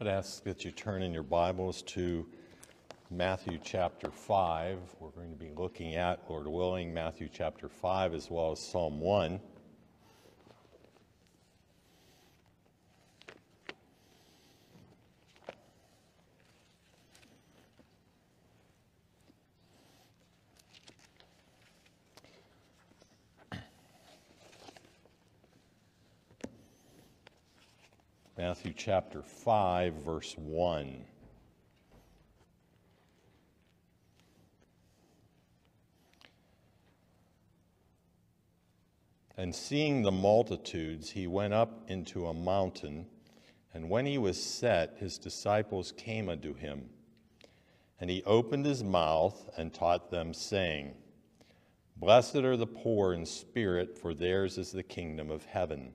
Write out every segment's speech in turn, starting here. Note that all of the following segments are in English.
I'd ask that you turn in your Bibles to Matthew chapter 5. We're going to be looking at, Lord willing, Matthew chapter 5 as well as Psalm 1. Matthew chapter 5, verse 1. And seeing the multitudes, he went up into a mountain, and when he was set, his disciples came unto him. And he opened his mouth and taught them, saying, Blessed are the poor in spirit, for theirs is the kingdom of heaven.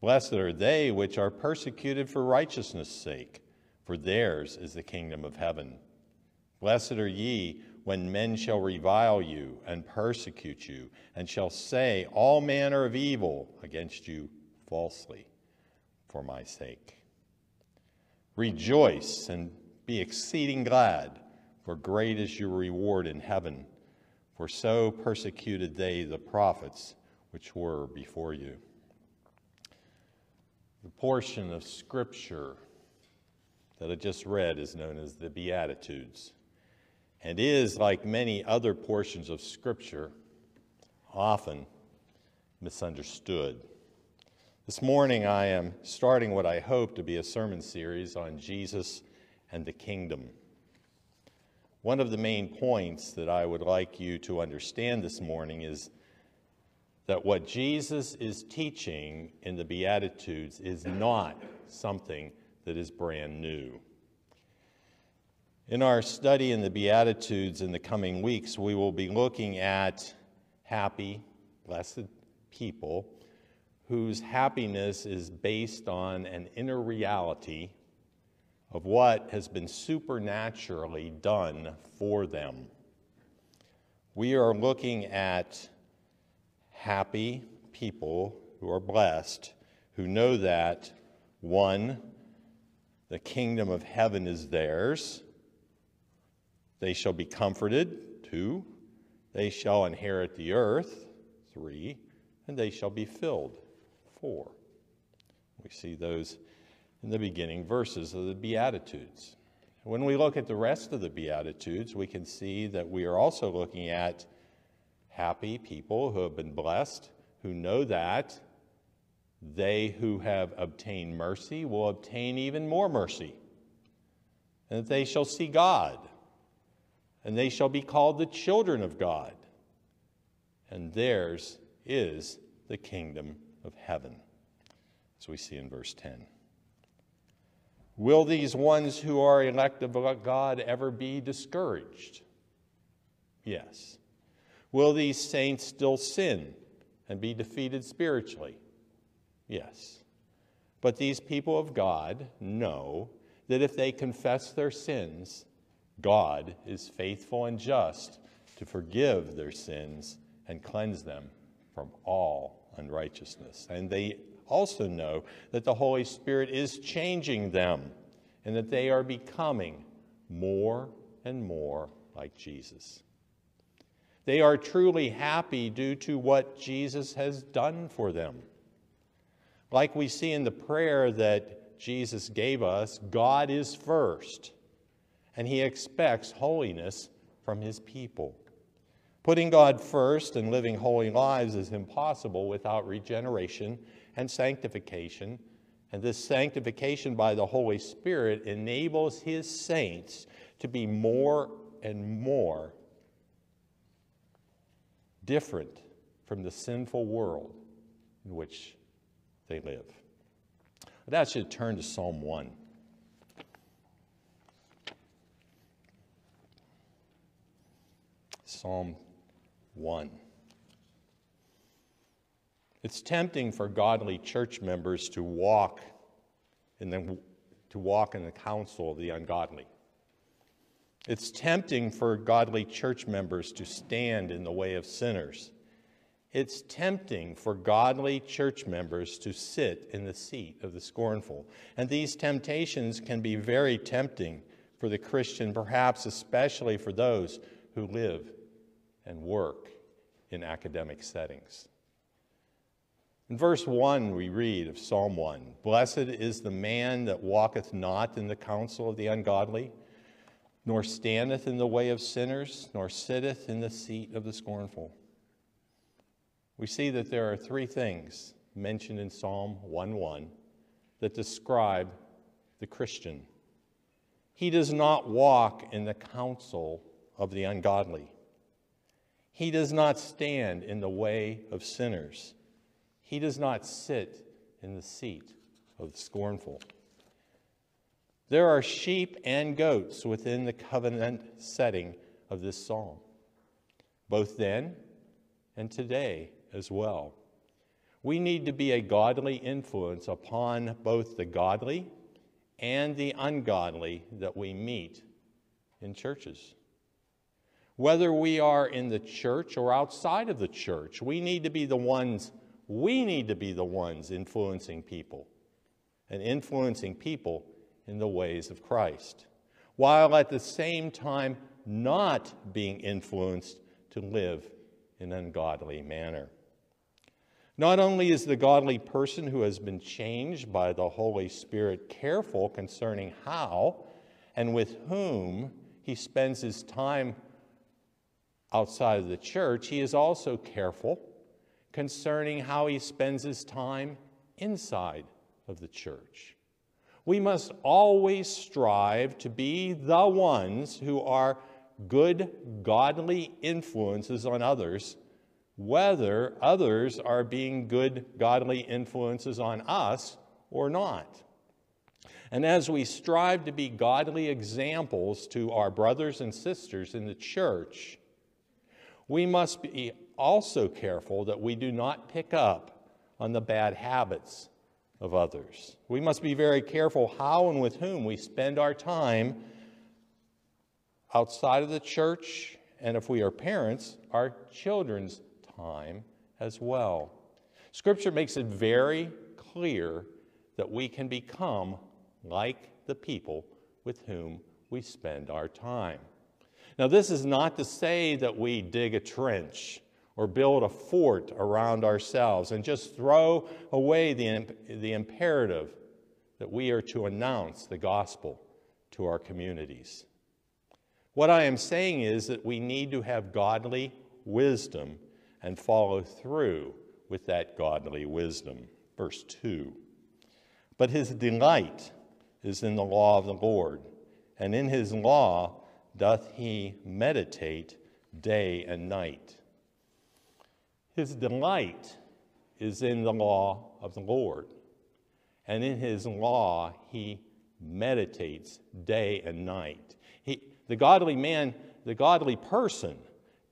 Blessed are they which are persecuted for righteousness' sake, for theirs is the kingdom of heaven. Blessed are ye when men shall revile you and persecute you, and shall say all manner of evil against you falsely for my sake. Rejoice and be exceeding glad, for great is your reward in heaven. For so persecuted they the prophets which were before you. Portion of Scripture that I just read is known as the Beatitudes and is, like many other portions of Scripture, often misunderstood. This morning, I am starting what I hope to be a sermon series on Jesus and the kingdom. One of the main points that I would like you to understand this morning is that what Jesus is teaching in the Beatitudes is not something that is brand new. In our study in the Beatitudes in the coming weeks, we will be looking at happy, blessed people whose happiness is based on an inner reality of what has been supernaturally done for them. We are looking at happy people who are blessed, who know that, one, the kingdom of heaven is theirs. They shall be comforted. Two, they shall inherit the earth. Three, and they shall be filled. Four. We see those in the beginning verses of the Beatitudes. When we look at the rest of the Beatitudes, we can see that we are also looking at happy people who have been blessed, who know that they who have obtained mercy will obtain even more mercy, and that they shall see God, and they shall be called the children of God, and theirs is the kingdom of heaven, as we see in verse 10. Will these ones who are elect of God ever be discouraged? Yes. Will these saints still sin and be defeated spiritually? Yes. But these people of God know that if they confess their sins, God is faithful and just to forgive their sins and cleanse them from all unrighteousness. And they also know that the Holy Spirit is changing them and that they are becoming more and more like Jesus. They are truly happy due to what Jesus has done for them. Like we see in the prayer that Jesus gave us, God is first, and He expects holiness from His people. Putting God first and living holy lives is impossible without regeneration and sanctification. And this sanctification by the Holy Spirit enables His saints to be more and more different from the sinful world in which they live. You to turn to Psalm 1. Psalm 1. It's tempting for godly church members to walk in the, to walk in the counsel of the ungodly. It's tempting for godly church members to stand in the way of sinners. It's tempting for godly church members to sit in the seat of the scornful. And these temptations can be very tempting for the Christian, perhaps especially for those who live and work in academic settings. In verse 1, we read of Psalm 1 Blessed is the man that walketh not in the counsel of the ungodly, nor standeth in the way of sinners, nor sitteth in the seat of the scornful. We see that there are three things mentioned in Psalm 1:1 that describe the Christian. He does not walk in the counsel of the ungodly. He does not stand in the way of sinners. He does not sit in the seat of the scornful. There are sheep and goats within the covenant setting of this psalm, both then and today as well. We need to be a godly influence upon both the godly and the ungodly that we meet in churches. Whether we are in the church or outside of the church, we need to be the ones we need to be the ones influencing people and influencing people in the ways of Christ, while at the same time not being influenced to live in an ungodly manner. Not only is the godly person who has been changed by the Holy Spirit careful concerning how and with whom he spends his time outside of the church, he is also careful concerning how he spends his time inside of the church. We must always strive to be the ones who are good, godly influences on others, whether others are being good, godly influences on us or not. And as we strive to be godly examples to our brothers and sisters in the church, we must be also careful that we do not pick up on the bad habits of others. We must be very careful how and with whom we spend our time outside of the church, and if we are parents, our children's time as well. Scripture makes it very clear that we can become like the people with whom we spend our time. Now, this is not to say that we dig a trench or build a fort around ourselves and just throw away the, the imperative that we are to announce the gospel to our communities. What I am saying is that we need to have godly wisdom and follow through with that godly wisdom. Verse 2 But his delight is in the law of the Lord, and in his law doth he meditate day and night. His delight is in the law of the Lord, and in his law he meditates day and night. He, the godly man, the godly person,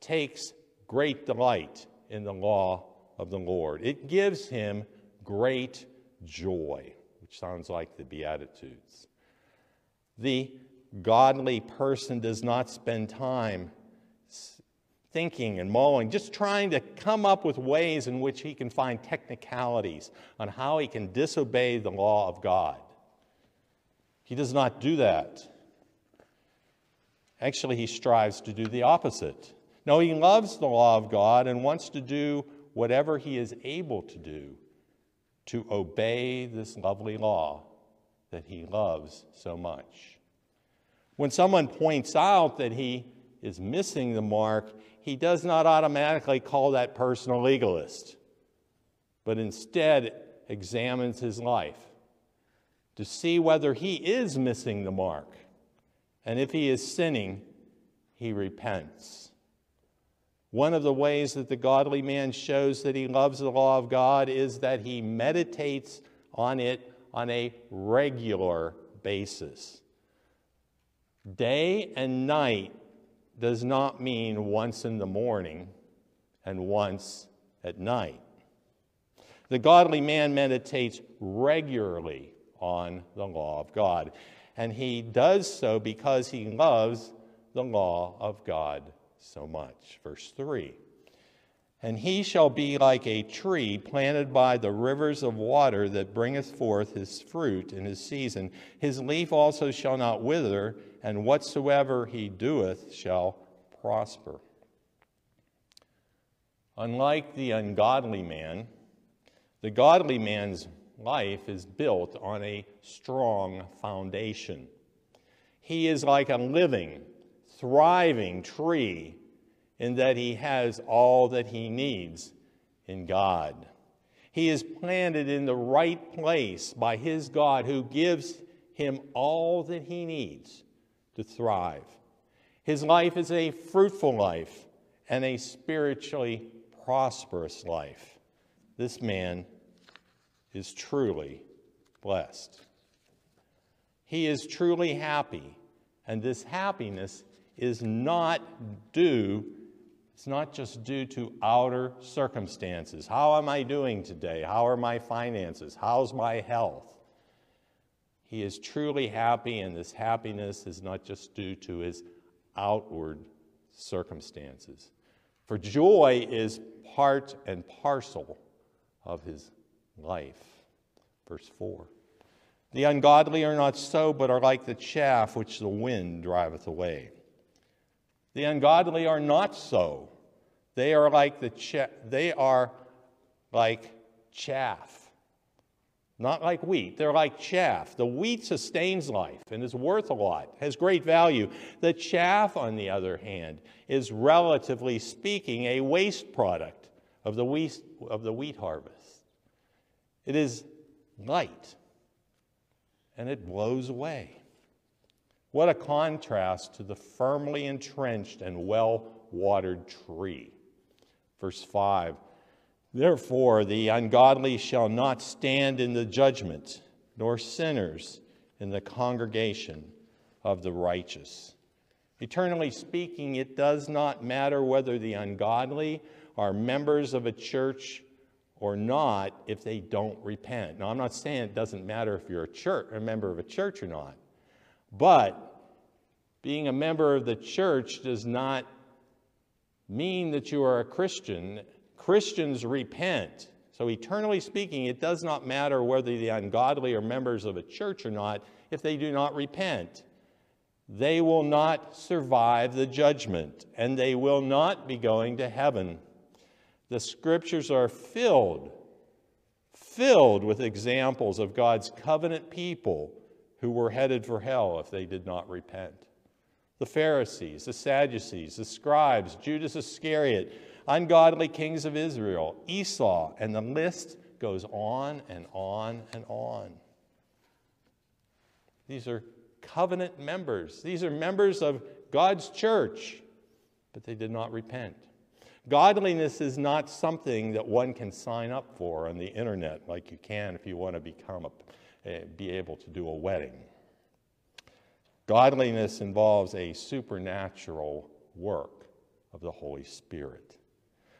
takes great delight in the law of the Lord. It gives him great joy, which sounds like the Beatitudes. The godly person does not spend time thinking and mulling, just trying to come up with ways in which he can find technicalities on how he can disobey the law of God. He does not do that. Actually, he strives to do the opposite. No, he loves the law of God and wants to do whatever he is able to do to obey this lovely law that he loves so much. When someone points out that he is missing the mark, he does not automatically call that person a legalist, but instead examines his life to see whether he is missing the mark. And if he is sinning, he repents. One of the ways that the godly man shows that he loves the law of God is that he meditates on it on a regular basis. Day and night does not mean once in the morning and once at night. The godly man meditates regularly on the law of God, and he does so because he loves the law of God so much. Verse 3 And he shall be like a tree planted by the rivers of water that bringeth forth his fruit in his season. His leaf also shall not wither, and whatsoever he doeth shall prosper. Unlike the ungodly man, the godly man's life is built on a strong foundation. He is like a living, thriving tree in that he has all that he needs in God. He is planted in the right place by his God who gives him all that he needs to thrive. His life is a fruitful life and a spiritually prosperous life. This man is truly blessed. He is truly happy, and this happiness is not due, it's not just due to outer circumstances. How am I doing today? How are my finances? How's my health? He is truly happy, and this happiness is not just due to his outward circumstances. For joy is part and parcel of his life. Verse 4. The ungodly are not so, but are like the chaff which the wind driveth away. The ungodly are not so. They are like the they are like chaff not like wheat. They're like chaff. The wheat sustains life and is worth a lot, has great value. The chaff, on the other hand, is relatively speaking a waste product of the wheat, of the wheat harvest. It is light and it blows away. What a contrast to the firmly entrenched and well watered tree. Verse 5 Therefore, the ungodly shall not stand in the judgment, nor sinners in the congregation of the righteous. Eternally speaking, it does not matter whether the ungodly are members of a church or not if they don't repent. Now, I'm not saying it doesn't matter if you're a church, a member of a church or not, but being a member of the church does not mean that you are a Christian Christians repent. So, eternally speaking, it does not matter whether the ungodly are members of a church or not if they do not repent. They will not survive the judgment, and they will not be going to heaven. The scriptures are filled, filled with examples of God's covenant people who were headed for hell if they did not repent. The Pharisees, the Sadducees, the scribes, Judas Iscariot, ungodly kings of Israel, Esau, and the list goes on and on and on. These are covenant members, these are members of God's church, but they did not repent. Godliness is not something that one can sign up for on the internet like you can if you want to become a, Eh, be able to do a wedding. Godliness involves a supernatural work of the Holy Spirit.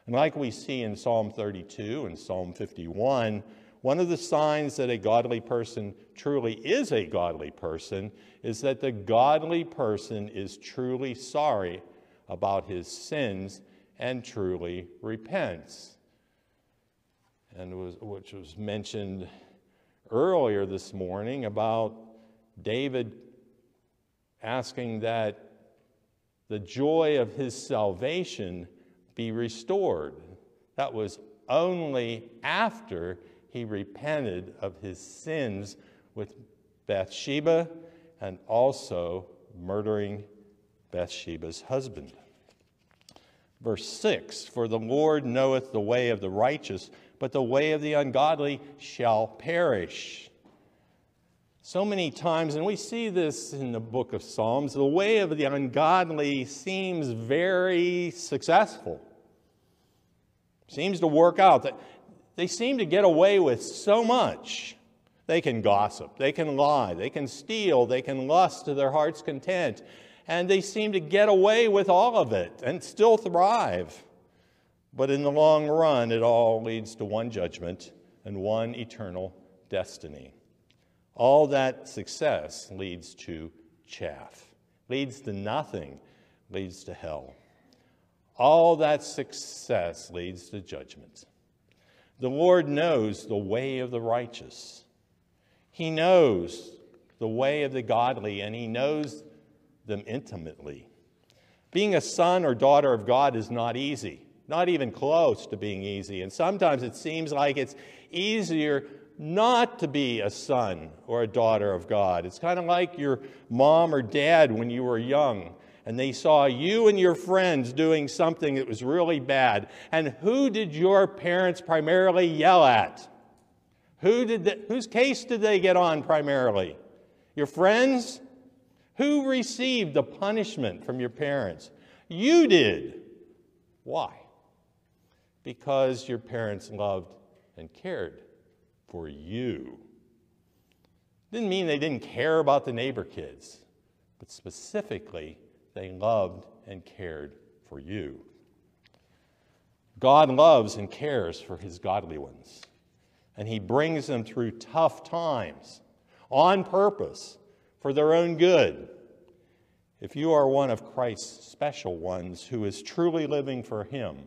And like we see in Psalm 32 and Psalm 51, one of the signs that a godly person truly is a godly person is that the godly person is truly sorry about his sins and truly repents. And was, which was mentioned earlier this morning about David asking that the joy of his salvation be restored. That was only after he repented of his sins with Bathsheba and also murdering Bathsheba's husband. Verse 6 For the Lord knoweth the way of the righteous, but the way of the ungodly shall perish. So many times, and we see this in the book of Psalms, the way of the ungodly seems very successful seems to work out. They seem to get away with so much. They can gossip, they can lie, they can steal, they can lust to their heart's content, and they seem to get away with all of it and still thrive. But in the long run, it all leads to one judgment and one eternal destiny. All that success leads to chaff, leads to nothing, leads to hell. All that success leads to judgment. The Lord knows the way of the righteous. He knows the way of the godly, and He knows them intimately. Being a son or daughter of God is not easy, not even close to being easy. And sometimes it seems like it's easier not to be a son or a daughter of God. It's kind of like your mom or dad when you were young and they saw you and your friends doing something that was really bad. And who did your parents primarily yell at? Who did the, whose case did they get on primarily? Your friends? Who received the punishment from your parents? You did. Why? Because your parents loved and cared for you. Didn't mean they didn't care about the neighbor kids, but specifically they loved and cared for you. God loves and cares for his godly ones, and he brings them through tough times on purpose for their own good. If you are one of Christ's special ones who is truly living for him,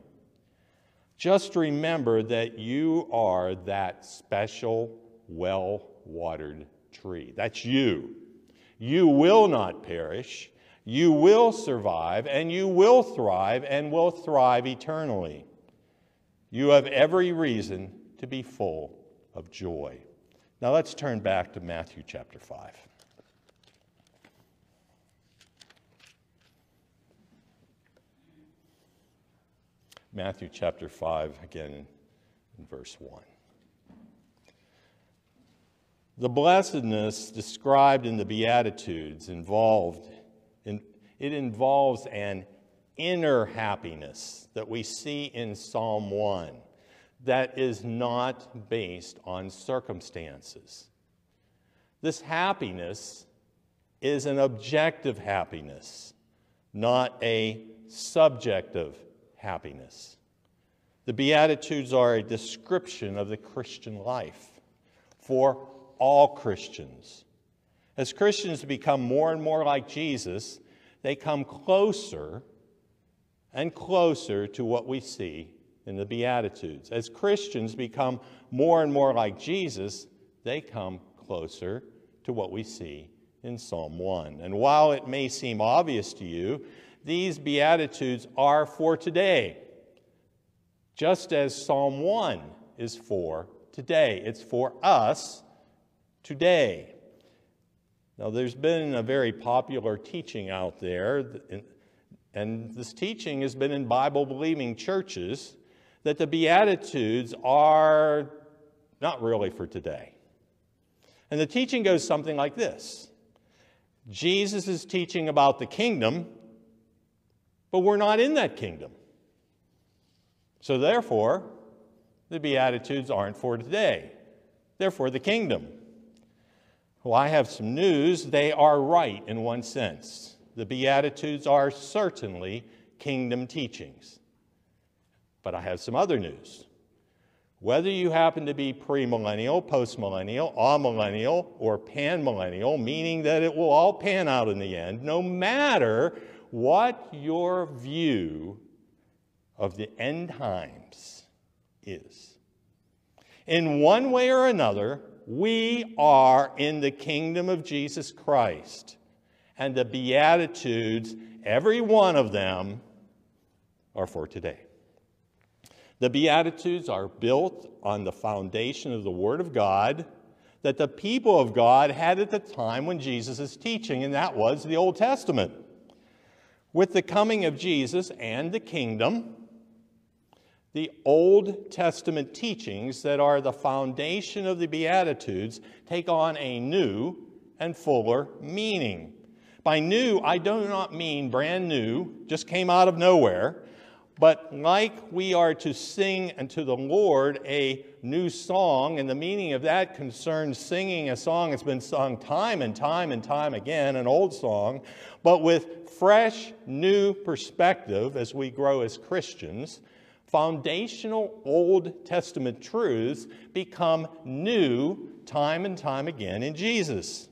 just remember that you are that special, well watered tree. That's you. You will not perish you will survive and you will thrive and will thrive eternally. You have every reason to be full of joy. Now let's turn back to Matthew chapter 5. Matthew chapter 5, again in verse 1. The blessedness described in the Beatitudes involved it involves an inner happiness that we see in Psalm 1 that is not based on circumstances. This happiness is an objective happiness, not a subjective happiness. The Beatitudes are a description of the Christian life for all Christians. As Christians become more and more like Jesus, they come closer and closer to what we see in the Beatitudes. As Christians become more and more like Jesus, they come closer to what we see in Psalm 1. And while it may seem obvious to you, these Beatitudes are for today, just as Psalm 1 is for today. It's for us today. Now, there's been a very popular teaching out there, and this teaching has been in Bible believing churches that the Beatitudes are not really for today. And the teaching goes something like this Jesus is teaching about the kingdom, but we're not in that kingdom. So, therefore, the Beatitudes aren't for today. They're for the kingdom. Well, I have some news. They are right in one sense. The Beatitudes are certainly kingdom teachings. But I have some other news. Whether you happen to be premillennial, postmillennial, amillennial, or panmillennial, meaning that it will all pan out in the end, no matter what your view of the end times is, in one way or another, we are in the kingdom of Jesus Christ. And the Beatitudes, every one of them, are for today. The Beatitudes are built on the foundation of the Word of God that the people of God had at the time when Jesus is teaching, and that was the Old Testament. With the coming of Jesus and the kingdom, the Old Testament teachings that are the foundation of the Beatitudes take on a new and fuller meaning. By new, I do not mean brand new, just came out of nowhere, But like we are to sing unto the Lord a new song, and the meaning of that concerns singing a song that's been sung time and time and time again, an old song, but with fresh, new perspective as we grow as Christians, foundational Old Testament truths become new time and time again in Jesus.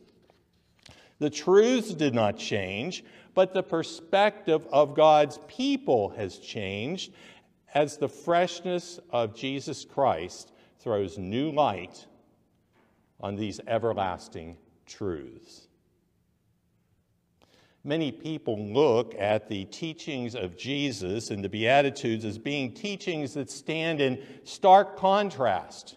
The truths did not change, but the perspective of God's people has changed as the freshness of Jesus Christ throws new light on these everlasting truths. Many people look at the teachings of Jesus and the Beatitudes as being teachings that stand in stark contrast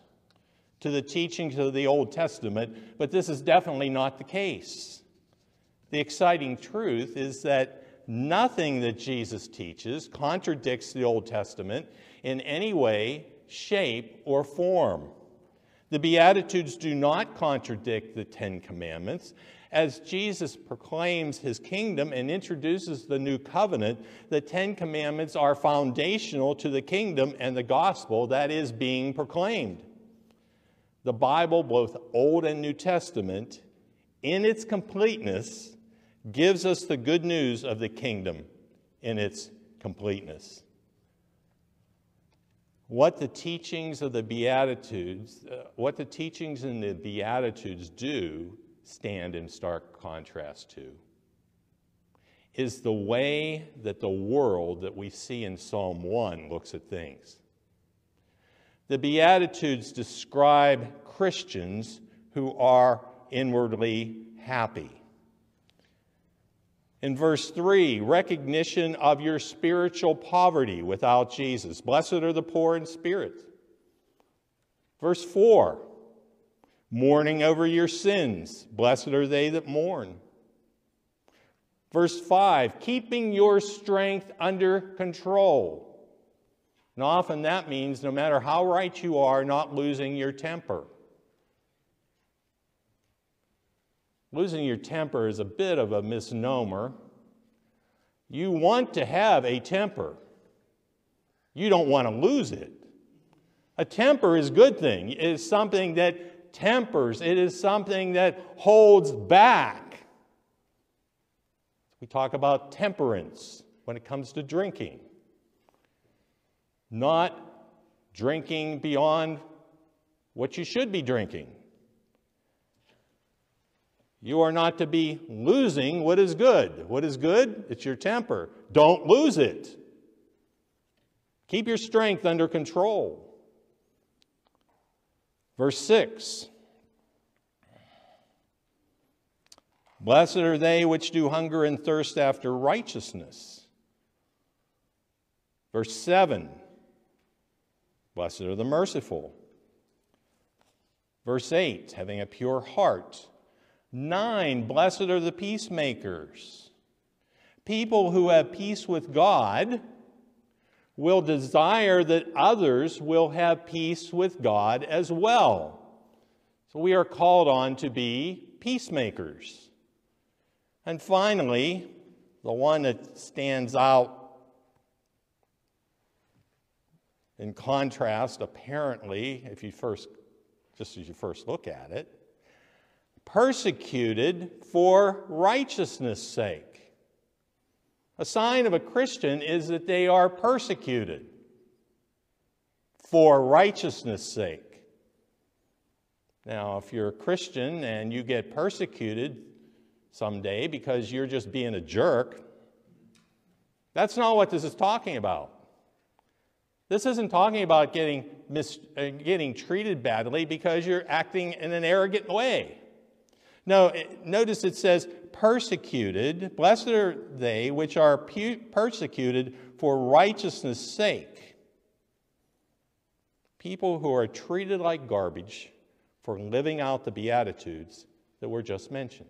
to the teachings of the Old Testament, but this is definitely not the case. The exciting truth is that nothing that Jesus teaches contradicts the Old Testament in any way, shape, or form. The Beatitudes do not contradict the Ten Commandments. As Jesus proclaims his kingdom and introduces the new covenant, the Ten Commandments are foundational to the kingdom and the gospel that is being proclaimed. The Bible, both Old and New Testament, in its completeness, gives us the good news of the kingdom in its completeness. What the teachings of the Beatitudes, uh, what the teachings in the Beatitudes do stand in stark contrast to is the way that the world that we see in Psalm 1 looks at things. The Beatitudes describe Christians who are inwardly happy. In verse 3, recognition of your spiritual poverty without Jesus. Blessed are the poor in spirit. Verse 4, mourning over your sins. Blessed are they that mourn. Verse 5, keeping your strength under control. And often that means no matter how right you are, not losing your temper. Losing your temper is a bit of a misnomer. You want to have a temper. You don't want to lose it. A temper is a good thing. It is something that tempers. It is something that holds back. We talk about temperance when it comes to drinking not drinking beyond what you should be drinking. You are not to be losing what is good. What is good? It's your temper. Don't lose it. Keep your strength under control. Verse 6 Blessed are they which do hunger and thirst after righteousness. Verse 7 Blessed are the merciful. Verse 8, having a pure heart. 9, blessed are the peacemakers. People who have peace with God will desire that others will have peace with God as well. So we are called on to be peacemakers. And finally, the one that stands out In contrast, apparently, if you first, just as you first look at it, persecuted for righteousness' sake. A sign of a Christian is that they are persecuted for righteousness' sake. Now, if you're a Christian and you get persecuted someday because you're just being a jerk, that's not what this is talking about. This isn't talking about getting, mis- uh, getting treated badly because you're acting in an arrogant way. No, notice it says, persecuted. Blessed are they which are persecuted for righteousness' sake. People who are treated like garbage for living out the Beatitudes that were just mentioned.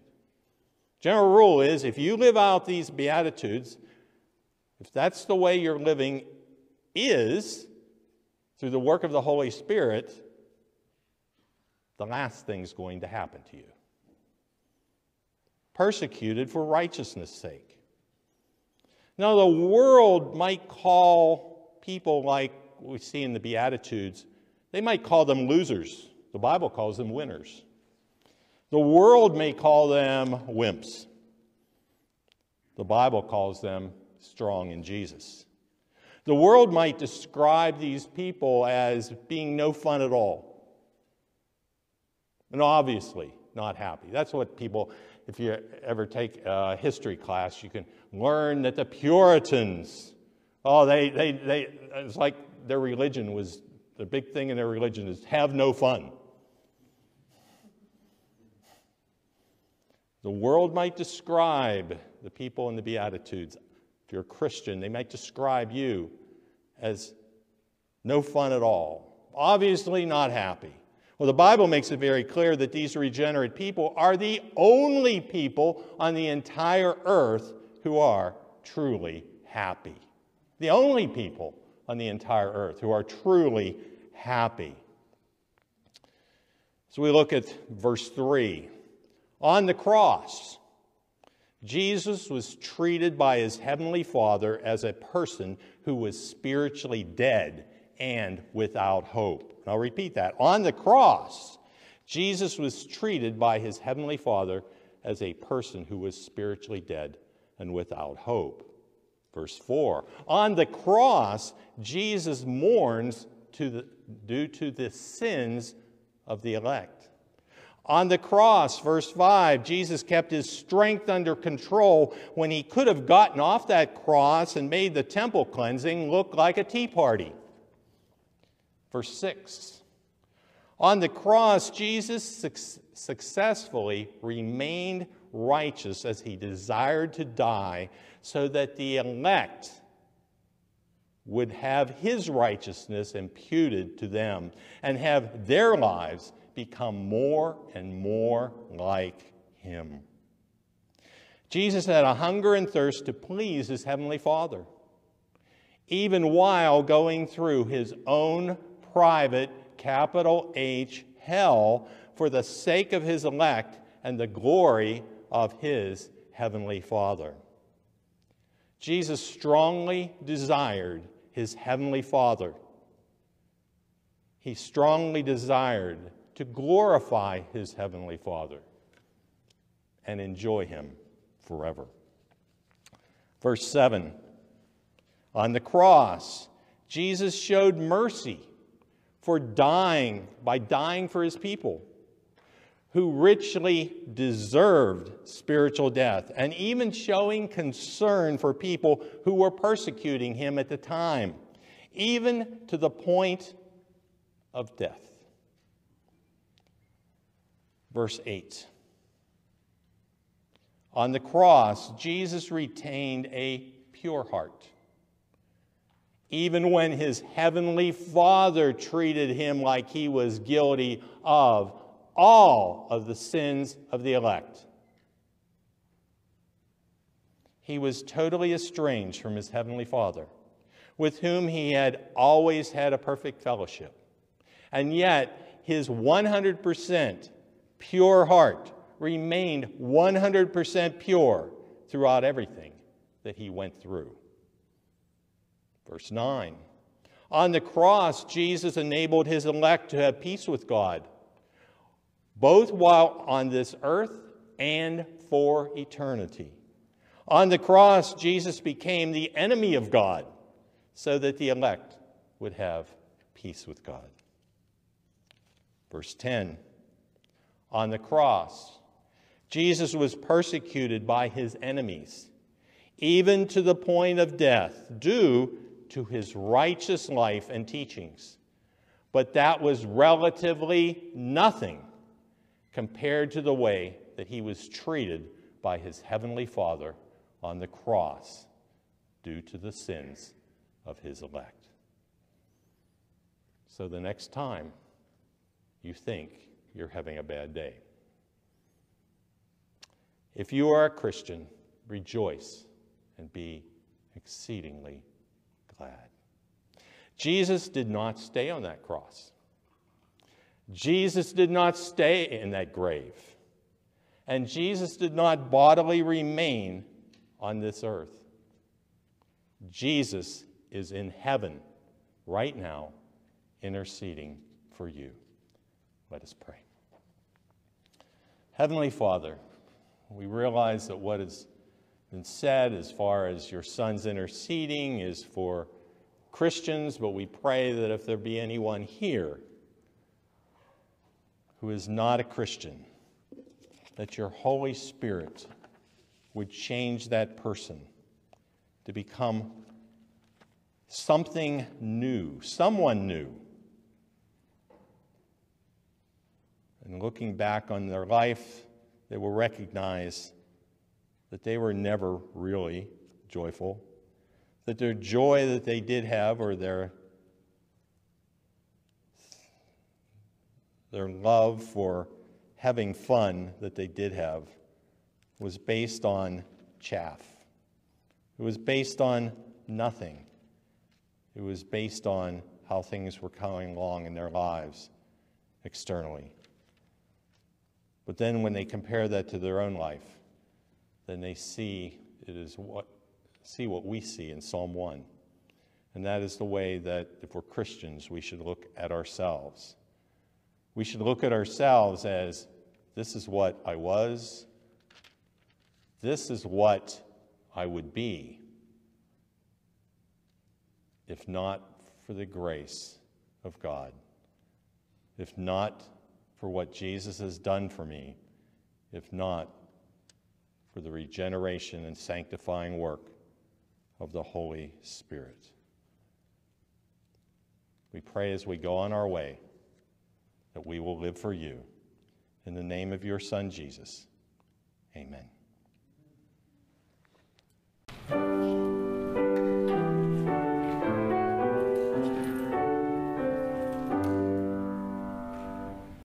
General rule is if you live out these Beatitudes, if that's the way you're living, is, through the work of the Holy Spirit, the last thing's going to happen to you. Persecuted for righteousness' sake. Now, the world might call people like we see in the Beatitudes, they might call them losers. The Bible calls them winners. The world may call them wimps. The Bible calls them strong in Jesus. The world might describe these people as being no fun at all. And obviously, not happy. That's what people, if you ever take a history class, you can learn that the Puritans, oh, they, they, they, it's like their religion was, the big thing in their religion is have no fun. The world might describe the people in the Beatitudes, if you're a Christian, they might describe you as no fun at all, obviously not happy. Well, the Bible makes it very clear that these regenerate people are the only people on the entire earth who are truly happy. The only people on the entire earth who are truly happy. So we look at verse 3. On the cross, Jesus was treated by his heavenly Father as a person who was spiritually dead and without hope. I'll repeat that. On the cross, Jesus was treated by his heavenly Father as a person who was spiritually dead and without hope. Verse 4 On the cross, Jesus mourns to the, due to the sins of the elect. On the cross, verse 5, Jesus kept his strength under control when he could have gotten off that cross and made the temple cleansing look like a tea party. Verse 6 On the cross, Jesus su- successfully remained righteous as he desired to die, so that the elect would have his righteousness imputed to them and have their lives become more and more like him. Jesus had a hunger and thirst to please his heavenly Father, even while going through his own private, capital H, hell for the sake of his elect and the glory of his heavenly Father. Jesus strongly desired his heavenly Father. He strongly desired to glorify his heavenly Father and enjoy him forever. Verse 7 On the cross, Jesus showed mercy for dying, by dying for his people, who richly deserved spiritual death, and even showing concern for people who were persecuting him at the time, even to the point of death. Verse 8. On the cross, Jesus retained a pure heart even when his heavenly Father treated him like he was guilty of all of the sins of the elect. He was totally estranged from his heavenly Father, with whom he had always had a perfect fellowship. And yet, his 100% pure heart remained 100% pure throughout everything that he went through. Verse 9 On the cross, Jesus enabled his elect to have peace with God, both while on this earth and for eternity. On the cross, Jesus became the enemy of God so that the elect would have peace with God. Verse 10 On the cross, Jesus was persecuted by his enemies, even to the point of death, due to his righteous life and teachings. But that was relatively nothing compared to the way that he was treated by his heavenly Father on the cross due to the sins of his elect. So the next time you think you're having a bad day, if you are a Christian, rejoice and be exceedingly glad. Jesus did not stay on that cross. Jesus did not stay in that grave. And Jesus did not bodily remain on this earth. Jesus is in heaven right now, interceding for you. Let us pray. Heavenly Father, we realize that what has been said as far as your son's interceding is for Christians, but we pray that if there be anyone here who is not a Christian, that your Holy Spirit would change that person to become something new, someone new. And looking back on their life, they will recognize that they were never really joyful, that their joy that they did have or their their love for having fun that they did have was based on chaff. It was based on nothing. It was based on how things were coming along in their lives externally. But then when they compare that to their own life, then they see it is what see what we see in Psalm 1. And that is the way that if we're Christians, we should look at ourselves. We should look at ourselves as this is what I was, this is what I would be if not for the grace of God, if not for what Jesus has done for me, if not for the regeneration and sanctifying work of the Holy Spirit. We pray as we go on our way that we will live for you. In the name of your Son, Jesus, amen.